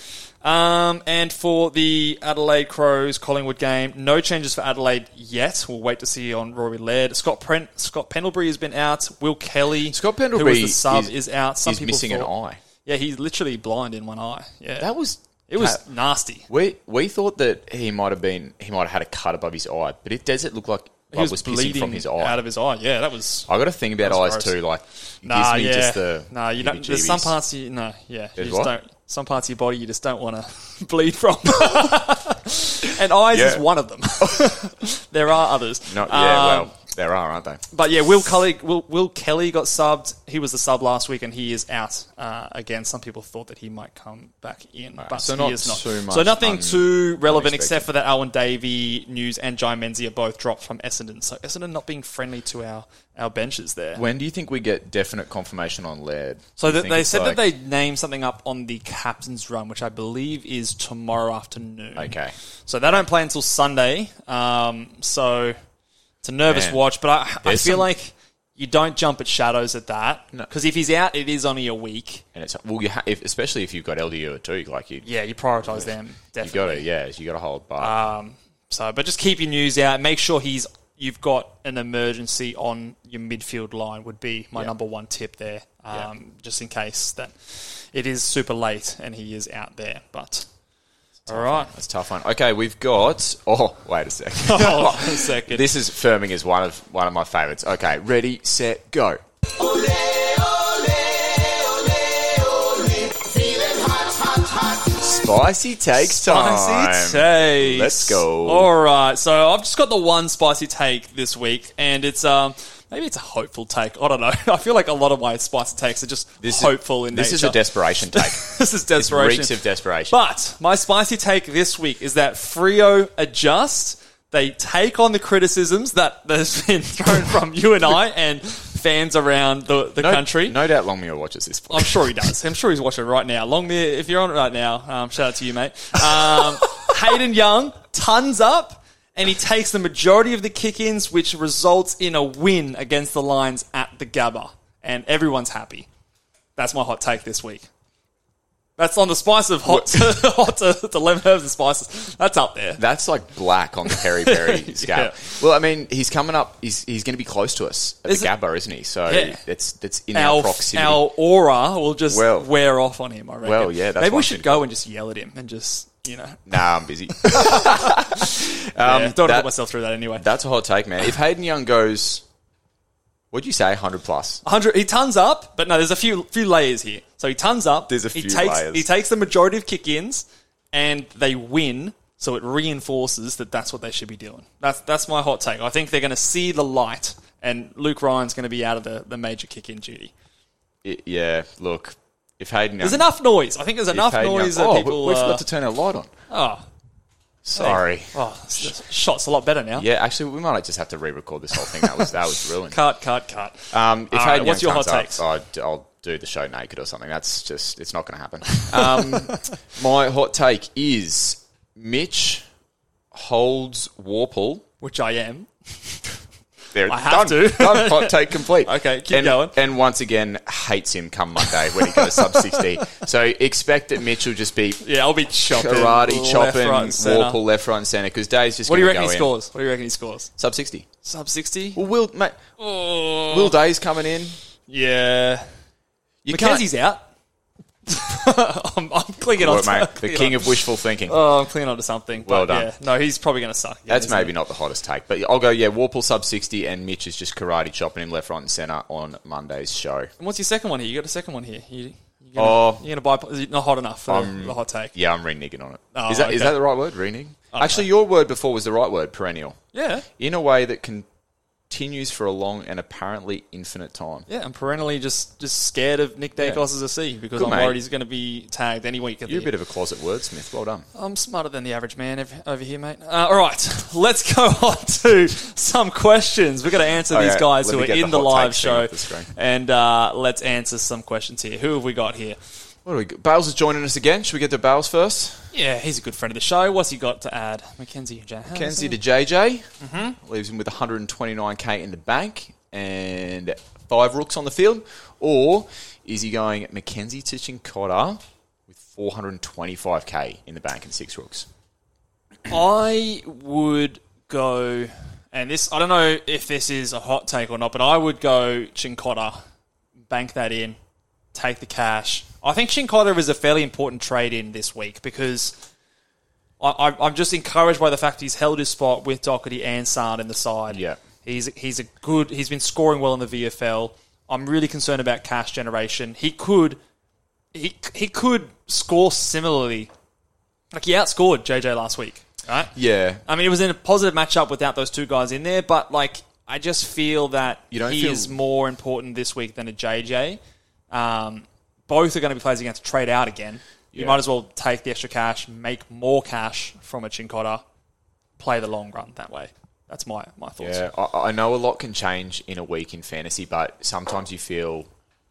Um, and for the Adelaide Crows Collingwood game, no changes for Adelaide yet. We'll wait to see on Rory Laird. Scott Pen- Scott Pendlebury has been out. Will Kelly, Scott who was Pendlebury the sub, is- is, out. Some He's people missing an eye. Yeah, he's literally blind in one eye. Yeah, That was it was nasty. We we thought that he might have been he might have had a cut above his eye, but it does it look like He was, was, bleeding from his eye. out of his eye. Yeah, that was. I got a thing about eyes gross. too. Like, Nah, yeah. just the nah, you don't. There's some parts you no, yeah, you just don't. Some parts of your body you just don't want to <laughs> bleed from, <laughs> and eyes is one of them. <laughs> there are others. No, yeah, Um, well, There are, aren't they? But yeah, Will Kelly, Will, Will Kelly got subbed. He was the sub last week, and he is out uh, again. Some people thought that he might come back in, but so he not is not. so nothing un- too relevant, except for that Alwyn Davey news and Jye Menzies are both dropped from Essendon. So Essendon not being friendly to our, our benches there. When do you think we get definite confirmation on Laird? so that they said like- that they named something up on the captain's run, which I believe is tomorrow afternoon. Okay. So they don't play until Sunday. Um, so it's a nervous Man. watch, but I, I There's feel some- like you don't jump at shadows at that No. because if he's out, it is only a week. And it's well, you ha- if, especially if you've got LDU too, like you, Yeah, you prioritise them you definitely. got to, yeah, you got to hold back. Um, so, but just keep your news out. Make sure he's you've got an emergency on your midfield line. Would be my Yeah. number one tip there, um, Yeah. just in case that it is super late and he is out there. But all right, That's a tough one. Okay, we've got. Oh, wait a second. <laughs> On a <laughs> second. This is firming is one of one of my favourites. Okay, ready, set, go. Spicy takes time. Spicy takes. Let's go. All right, so I've just got the one spicy take this week, and it's um maybe it's a hopeful take. I don't know. <laughs> I feel like a lot of my spicy takes are just This hopeful is, in This is a desperation take. <laughs> this is it desperation. reeks of desperation. But my spicy take this week is that Freo adjust. They take on the criticisms that has <laughs> been thrown from you and I and fans around the, the no, country. No doubt Longmuir watches this. I'm sure he does. I'm sure he's watching it right now. Long there, if you're on it right now, um, shout out to you, mate. Um, Hayden Young, tons up, and he takes the majority of the kick-ins, which results in a win against the Lions at the Gabba, and everyone's happy. That's my hot take this week. That's on the spice of hot, to, <laughs> hot to, to lemon herbs and spices. That's up there. That's like black on the Perry Perry scale. <laughs> Yeah. Well, I mean, he's coming up. He's he's going to be close to us at Is the Gabba, isn't he? So Yeah. it's it's in our, Our, proximity. our aura will just Well- wear off on him. I reckon. Well, yeah, that's maybe we should go and just yell at him and just you know Nah, I'm busy. <laughs> <laughs> Um, yeah, don't that- put myself through that anyway. That's a hot take, man. If Hayden Young goes, what'd you say, hundred plus? 100 he tons up, but no, there's a few few layers here. So he tons up. There's a he few takes, layers. He takes the majority of kick-ins, and they win. So it reinforces that that's what they should be doing. That's that's my hot take. I think they're going to see the light, and Luke Ryan's going to be out of the, the major kick-in duty. I- yeah. Look, if Hayden There's enough noise. I think there's enough Hayden noise that oh, people. we forgot uh, to turn our light on. oh, Sorry. oh, shot's a lot better now. Yeah, actually, we might just have to re-record this whole thing. That was that was <laughs> ruined. Cut, cut, cut. Um, if All Hayden right, what's your hot up. I'd- I'll do the show naked or something. That's just it's not going to happen. Um, <laughs> my hot take is Mitch holds Worpel. Which I am. There, I have done, to. <laughs> done. Hot take complete. Okay, keep and, going. And once again, hates him come Monday when he goes sub sixty. <laughs> So expect that Mitch will just be Yeah, I'll be chopping. karate left, chopping, right, centre. Worpel left, right, and centre. Because Dave's just What do you reckon he in. scores? What do you reckon he scores? Sub sixty. Sub 60? Well, Will mate, oh. Will Day's coming in. Yeah. You Mackenzie's out. <laughs> I'm, I'm clinging on to mate, the king on- of wishful thinking. Oh, I'm clinging on to something. Well but done. Yeah. No, he's probably going to suck. again, That's maybe not the hottest take, but I'll go. Yeah, Worpel sub sixty, and Mitch is just karate chopping him left, right, and centre on Monday's show. And what's your second one here? You got a second one here. You, you're gonna, Oh. you're going to buy. Is it not hot enough for Um, the hot take? Yeah, I'm reneging on it. Is Oh, that is okay. that the right word? Reneg. Actually, your word before was the right word. Perennial. Yeah. In a way that continues for a long and apparently infinite time. Yeah, I'm perennially just, just scared of Nick. Daicos as a C because Good, I'm mate. worried he's going to be tagged any week You're a bit of a closet wordsmith. Well done. I'm smarter than the average man ev- over here, mate. Uh, all right, <laughs> let's go <laughs> on to some questions. We've got to answer Oh, these guys who are in the the, live show, the and uh, let's answer some questions here. Who have we got here? What do we? Got? Bales is joining us again. Should we get to Bales first? Yeah, he's a good friend of the show. What's he got to add? Mackenzie J. Kenzie to JJ mm-hmm. leaves him with 129k in the bank and five rooks on the field, or is he going Mackenzie to Cincotta with 425k in the bank and six rooks? I would go, and this I don't know if this is a hot take or not, but I would go Cincotta, bank that in, take the cash. I think Cincotta is a fairly important trade in this week because I, I, I'm just encouraged by the fact he's held his spot with Docherty and Saad in the side. Yeah. he's he's a good. He's been scoring well in the VFL. I'm really concerned about cash generation. He could he he could score similarly. Like he outscored JJ last week, right? Yeah, I mean, it was in a positive matchup without those two guys in there, but like I just feel that You don't he feel- is more important this week than a JJ. Um, both are going to be players you're to have to trade out again. You might as well take the extra cash, make more cash from a Cincotta, play the long run that way. That's my, my thoughts. Yeah, I, I know a lot can change in a week in fantasy, but sometimes you feel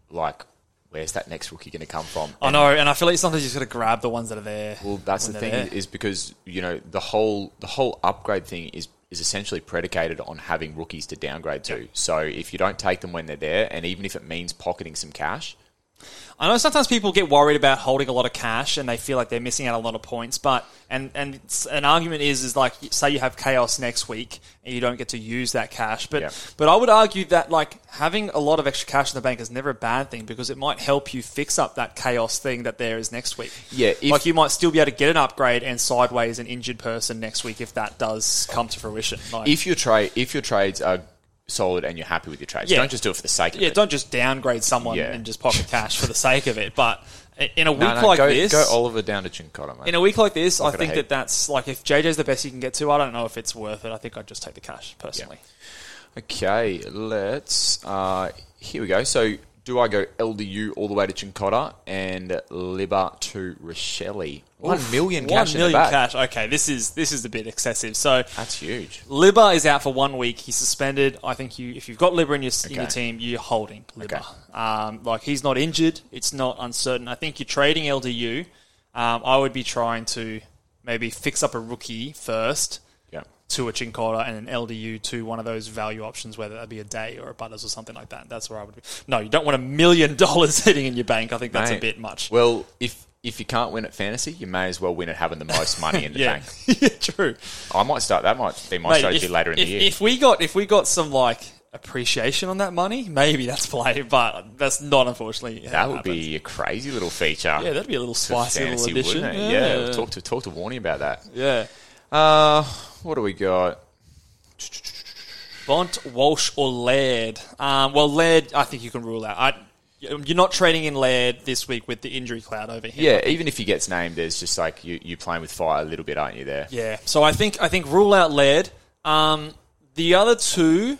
like, where's that next rookie going to come from? I know, and I feel like sometimes you just got to grab the ones that are there. Well, that's the thing there. is because you know the whole the whole upgrade thing is is essentially predicated on having rookies to downgrade to. So if you don't take them when they're there, and even if it means pocketing some cash, I know sometimes people get worried about holding a lot of cash and they feel like they're missing out a lot of points. But and and an argument is is like say you have chaos next week and you don't get to use that cash. But Yeah. but I would argue that like having a lot of extra cash in the bank is never a bad thing because it might help you fix up that chaos thing that there is next week. Yeah, if- like you might still be able to get an upgrade and sideways an injured person next week if that does come to fruition. Like, if your trade if your trades are solid and you're happy with your trades, Yeah. don't just do it for the sake of yeah, it. don't just downgrade someone Yeah. and just pocket cash for the sake of it. But in a <laughs> week No, no, like go, this, go Oliver down to Cincotta, mate. In a week like this, I think that that's like if JJ's the best you can get to, I don't know if it's worth it. I think I'd just take the cash personally. Okay, let's. Uh, here we go. So, do I go LDU all the way to Cincotta and Libba to Rachele? One million cash One million cash. Okay, this is this is a bit excessive. So That's huge. Libba is out for one week. He's suspended. I think you, if you've got Libba in your, in your team, you're holding Libba. Okay. Um, like he's not injured. It's not uncertain. I think you're trading LDU. Um, I would be trying to maybe fix up a rookie first. To a Cincotta and an LDU to one of those value options, whether that be a day or a Butters or something like that. That's where I would be. No, you don't want a million <laughs> dollars sitting in your bank. I think that's a bit much. Well, if if you can't win at fantasy, you may as well win at having the most money in the <laughs> yeah, bank. <laughs> yeah, true. I might start. That might be my Mate, strategy if, later in if, the year. If we got if we got some like appreciation on that money, maybe that's play, but that's not unfortunately. that would happens. be a crazy little feature. yeah, that'd be a little spicy little addition. wouldn't it? Yeah. Talk to talk to Warney about that. yeah. Uh, what do we got? Bont, Walsh, or Laird? Um, well, Laird, I think you can rule out. I, you're not trading in Laird this week with the injury cloud over him. Yeah, even if he gets named, there's just like you you playing with fire a little bit, aren't you? There. Yeah. So I think I think rule out Laird. Um, the other two,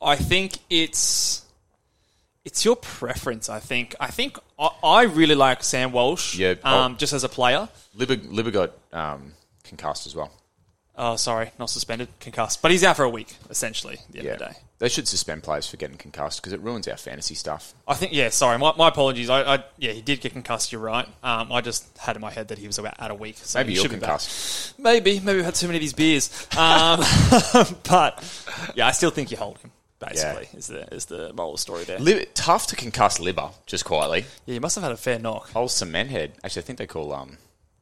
I think it's it's your preference. I think I think I, I really like Sam Walsh. Yeah, Um, just as a player. Libba, Libba got um, concussed as well. Oh, sorry, not suspended, concussed, but he's out for a week essentially. The end Yeah, of the day. they should suspend players for getting concussed because it ruins our fantasy stuff. I think yeah. Sorry, my, my apologies. I, I yeah, he did get concussed. You're right. Um, I just had in my head that he was about out a week. So Maybe you're concussed. Maybe, maybe we've had too many of these beers. Um, <laughs> but yeah, I still think you hold him. Basically, is the is the moral story there? Lib- tough to concuss Libba, just quietly. Yeah, you must have had a fair knock. Old cement head. Actually, I think they call um,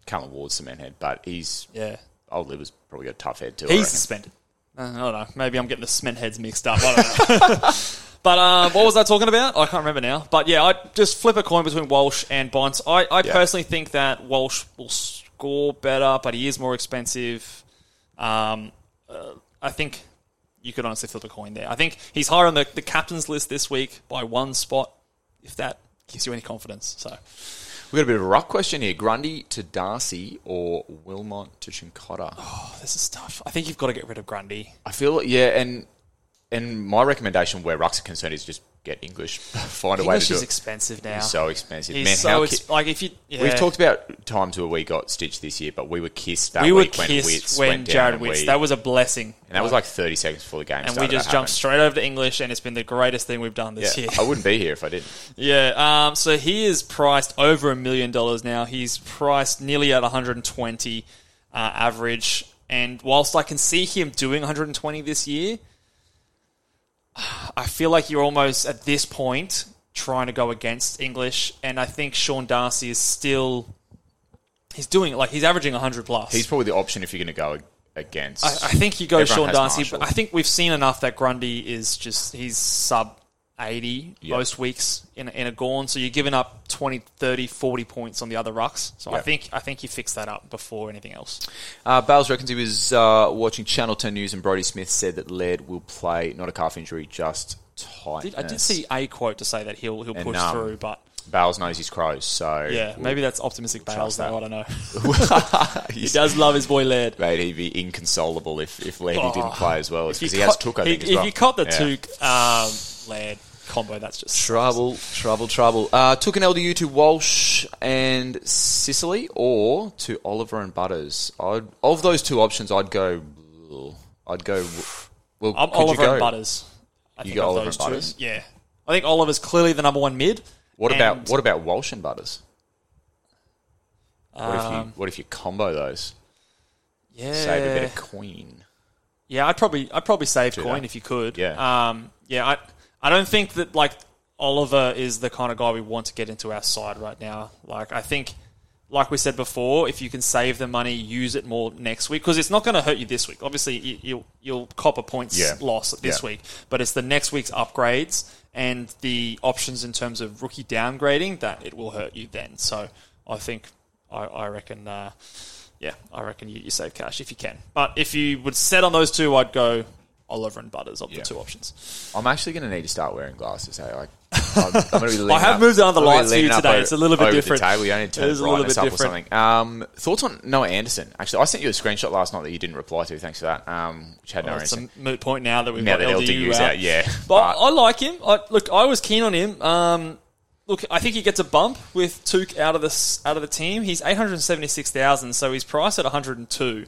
Callan Ward cement head, but he's Yeah, old Libba's probably got a tough head too. He's suspended. Uh, I don't know. Maybe I'm getting the cement heads mixed up. I don't know. <laughs> but um, what was I talking about? I can't remember now. But yeah, I just flip a coin between Walsh and Bonds. I, I Yeah. personally think that Walsh will score better, but he is more expensive. Um, uh, I think you could honestly flip a coin there. I think he's higher on the, the captain's list this week by one spot, if that gives you any confidence. So We've got a bit of a rough question here. Grundy to Darcy or Wilmot to Cincotta? Oh, this is tough. I think you've got to get rid of Grundy. I feel, yeah, and and my recommendation where Rucks are concerned is just get English. <laughs> Find a way to do it. English is expensive now. He's so expensive. He's Man, so how ex- ki- like if you yeah. We've talked about times where we got stitched this year, but we were kissed that we were week when kissed when went Jared and Witts. we- That was a blessing. and that was like 30 seconds before the game and we just jumped happened. straight over to English, and it's been the greatest thing we've done this Yeah, year. I wouldn't be here if I didn't. <laughs> Yeah, um, so he is priced over a million dollars now. He's priced nearly at 120 uh, average, and whilst I can see him doing 120 this year, I feel like you're almost at this point trying to go against English, and I think Sean Darcy is still he's doing it like he's averaging 100 plus. He's probably the option if you're going to go against. I, I think you go Everyone Sean Darcy, Marshall. but I think we've seen enough that Grundy is just he's sub 80 Yeah. most weeks in, in a Gorn, so you're giving up 20, 30, 40 points on the other rucks. So I think I think you fix that up before anything else. Uh, Bales reckons he was uh, watching Channel 10 News and Brody Smith said that Laird will play not a calf injury, just tightness. did, I did see a quote to say that he'll he'll And, push um, through, but Bales knows his crows, so Yeah, we'll- maybe that's optimistic Bales. trust Though, that. I don't know. <laughs> <laughs> he does love his boy Laird. mate, he'd be inconsolable if if Levy Oh. didn't play as well because you he has took I he- think as if well. you cut the Yeah. Touk um, Laird combo, that's just Trouble, trouble, trouble. Uh, Touk an LDU to Walsh and Sicily, or to Oliver and Butters. I'd, of those two options, I'd go. I'd go. Well, I'm Oliver go? and Butters. I You think go Oliver and Butters? Two. Yeah, I think Oliver's clearly the number one mid. What about what about Walsh and Butters? What if you um, what if you combo those? yeah, Save a bit of queen. Yeah, I'd probably I'd probably save Do coin that. if you could. Yeah. Um, yeah, I I don't think that like Oliver is the kind of guy we want to get into our side right now. Like I think like we said before, if you can save the money, use it more next week because it's not going to hurt you this week. Obviously, you, you'll you'll cop a points Yeah. loss this Yeah. week, but it's the next week's upgrades and the options in terms of rookie downgrading that it will hurt you then. So I think I, I reckon. Uh, yeah, I reckon you, you save cash if you can. But if you would set on those two, I'd go Oliver and Butters of Yeah. the two options. I'm actually going to need to start wearing glasses. Hey, like, <laughs> I'm, I'm going to be leaning I have up- moved down the I'm gonna be lights for you leaning up today. over- It's a little bit over the different. table. You only turn It is a little brightness bit up or different. something. Um, thoughts on Noah Anderson? Actually, I sent you a screenshot last night that you didn't reply to. Thanks for that. Um, which had Well, Noah it's a moot point now that we've Now got that LDU, LDU's out. out, yeah. But, But- I like him. I, look, I was keen on him. Um, look, I think he gets a bump with Touk out of the s- out of the team. He's eight hundred seventy six thousand, so he's priced at one hundred and two.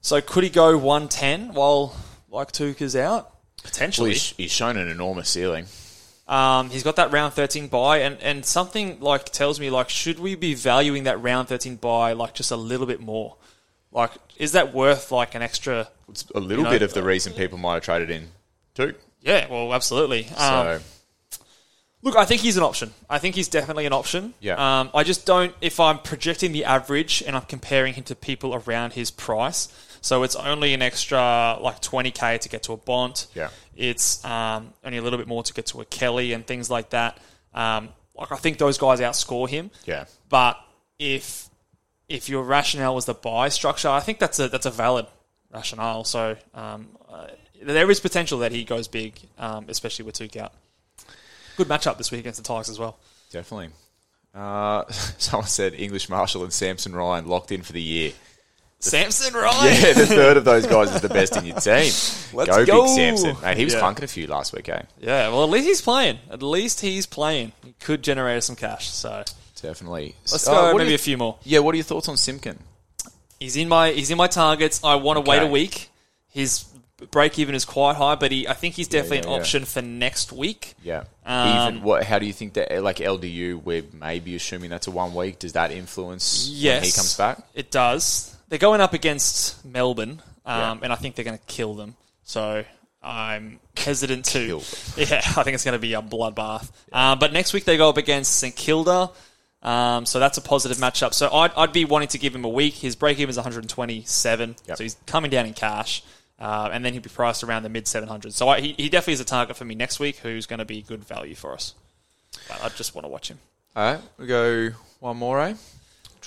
So could he go one ten while like Tuka's is out? Well, Potentially. he's, he's shown an enormous ceiling. Um, he's got that round 13 buy, and, and something like tells me like should we be valuing that round 13 buy like just a little bit more? Like, is that worth like an extra? It's a little You know, bit of the reason people might have traded in too. Yeah, well, absolutely. Um, So look, I think he's an option. I think he's definitely an option. Yeah. Um, I just don't. If I'm projecting the average and I'm comparing him to people around his price, so it's only an extra like 20k to get to a Bont. Yeah. It's um, only a little bit more to get to a Kelly and things like that. Um, like I think those guys outscore him. yeah, But if if your rationale was the buy structure, I think that's a that's a valid rationale. So um, uh, there is potential that he goes big, um, especially with Touk out. Good matchup this week against the Tigers as well. definitely. Uh, <laughs> someone said English Marshall and Samson Ryan locked in for the year. Samson Ryan. Yeah, <laughs> the third of those guys is the best in your team. <laughs> Let's go, go. big Samson. Mate, he was Yeah. clunking a few last week, eh? Yeah, well, at least he's playing. At least he's playing. He could generate us some cash. So Definitely. let's Uh, go are maybe your- a few more. Yeah, what are your thoughts on Simpkin? He's in my he's in my targets. I want to wait a week. His break even is quite high, but he I think he's definitely yeah, an yeah. option for next week. Yeah. Um, Even what? How do you think that, like LDU, we're maybe assuming that's a one week. Does that influence Yes, when he comes back? It does. They're going up against Melbourne, um, Yeah. and I think they're going to kill them. So I'm hesitant to. Kill <laughs> Yeah, I think it's going to be a bloodbath. Uh, but next week they go up against St Kilda. Um, so that's a positive matchup. So I'd, I'd be wanting to give him a week. His break even is 127, Yep. so he's coming down in cash. Uh, and then he'll be priced around the mid 700s. So I, he, he definitely is a target for me next week who's going to be good value for us. But I just want to watch him. All right, we go one more, eh?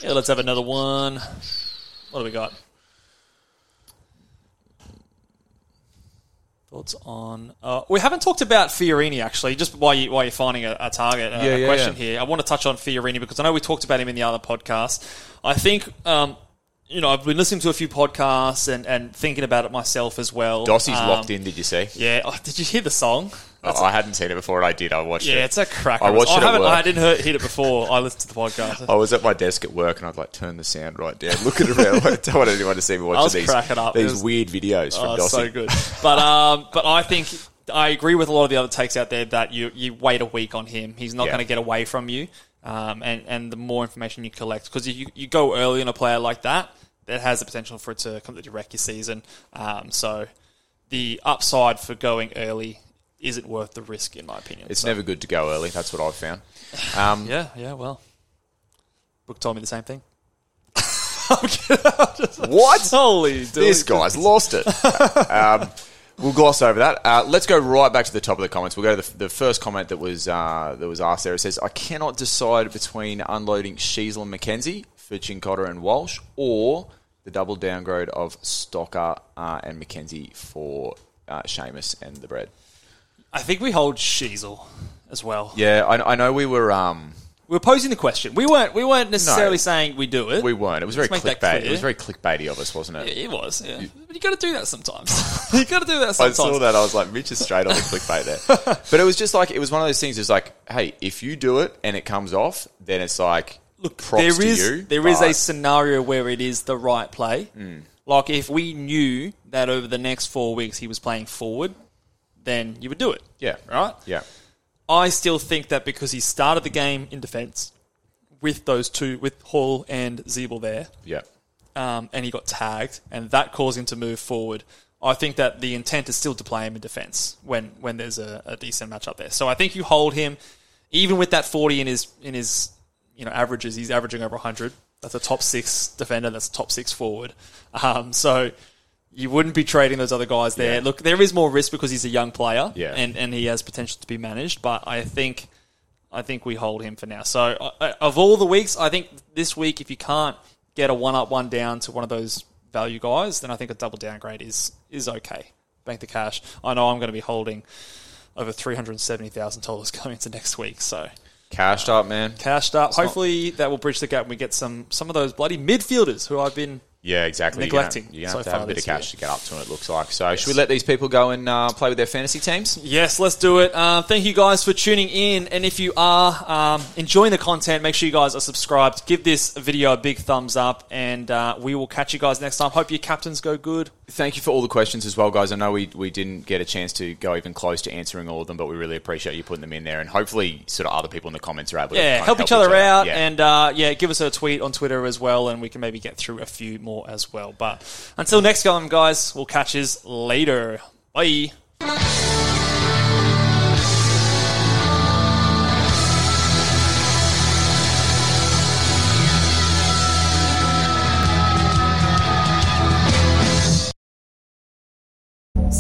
Yeah, let's have another one. What do we got? Thoughts on? Uh, we haven't talked about Fiorini actually. Just while you while you're finding a, a target, a, Yeah, a yeah, question yeah. here. I want to touch on Fiorini because I know we talked about him in the other podcast. I think. Um, you know, I've been listening to a few podcasts and, and thinking about it myself as well. Dossie's Um, locked in. Did you see? Yeah. Oh, did you hear the song? Oh, I hadn't seen it before, and I did. I watched Yeah, it. Yeah, it's a cracker. I watched I it at haven't. work. I didn't hear, hear it before. I listened to the podcast. I was at my desk at work, and I'd like turn the sound right down, looking around. <laughs> I don't want anyone to see me I was watching these cracking up. These was- weird videos from Oh, Dossie. so good. But um, but I think I agree with a lot of the other takes out there that you you wait a week on him. He's not Yeah. going to get away from you. Um, and and the more information you collect, because you you go early on a player like that, that has the potential for it to completely wreck your season. Um, so the upside for going early isn't worth the risk, in my opinion. It's So, never good to go early. That's what I've found. Um, <laughs> Yeah, yeah. Well, Brooke told me the same thing. <laughs> What? <laughs> Holy, This guy's lost it. um, we'll gloss over that. Uh, let's go right back to the top of the comments. We'll go to the, the first comment that was uh, that was asked there. It says, "I cannot decide between unloading Sheezel and McKenzie for Cincotta and Walsh, or the double downgrade of Stocker uh, and McKenzie for uh, Seamus and the bread." I think we hold Sheasel as well. Yeah, I, I know we were. Um, We were posing the question. We weren't. We weren't necessarily No. saying we do it. we weren't. It was very Let's make that clickbait. It clear. was very clickbaity of us, wasn't it? Yeah, It was. Yeah. But you got to do that sometimes. <laughs> you got to do that sometimes. I sometimes. saw that. I was like, Mitch is straight on the clickbait there. <laughs> But it was just like it was one of those things. It's like, hey, if you do it and it comes off, then it's like, Look, props there to is you. there is a but- scenario where it is the right play. Hmm. Like if we knew that over the next four weeks he was playing forward, then you would do it. yeah, Right? yeah, I still think that because he started the game in defence with those two, with Hall and Zeeble there, yeah. um, and he got tagged, and that caused him to move forward. I think that the intent is still to play him in defence when when there's a, a decent match up there. So I think you hold him, even with that forty in his in his you know averages. He's averaging over hundred. That's a top six defender. That's a top six forward. Um, so you wouldn't be trading those other guys there. Yeah. Look, there is more risk because he's a young player, Yeah. and and he has potential to be managed. But I think I think we hold him for now. So uh, of all the weeks, I think this week, if you can't get a one up, one down to one of those value guys, then I think a double downgrade is is okay. Bank the cash. I know I'm going to be holding over three hundred seventy thousand dollars going into next week. So Cashed up, man. cashed up. Hopefully that will bridge the gap and we get some some of those bloody midfielders who I've been Yeah, exactly. Neglecting You're gonna, so have to have a bit of cash year. to get up to it. It looks like. So, should we let these people go and uh, play with their fantasy teams? Yes, let's do it. Um, thank you guys for tuning in. And if you are um, enjoying the content, make sure you guys are subscribed. Give this video a big thumbs up, and uh, we will catch you guys next time. Hope your captains go good. Thank you for all the questions as well, guys. I know we, we didn't get a chance to go even close to answering all of them, but we really appreciate you putting them in there, and hopefully, sort of other people in the comments are able to Yeah, kind of help, each other out, Yeah. and uh, yeah, give us a tweet on Twitter as well, and we can maybe get through a few more as well. But until next time, guys, we'll catch you later. Bye.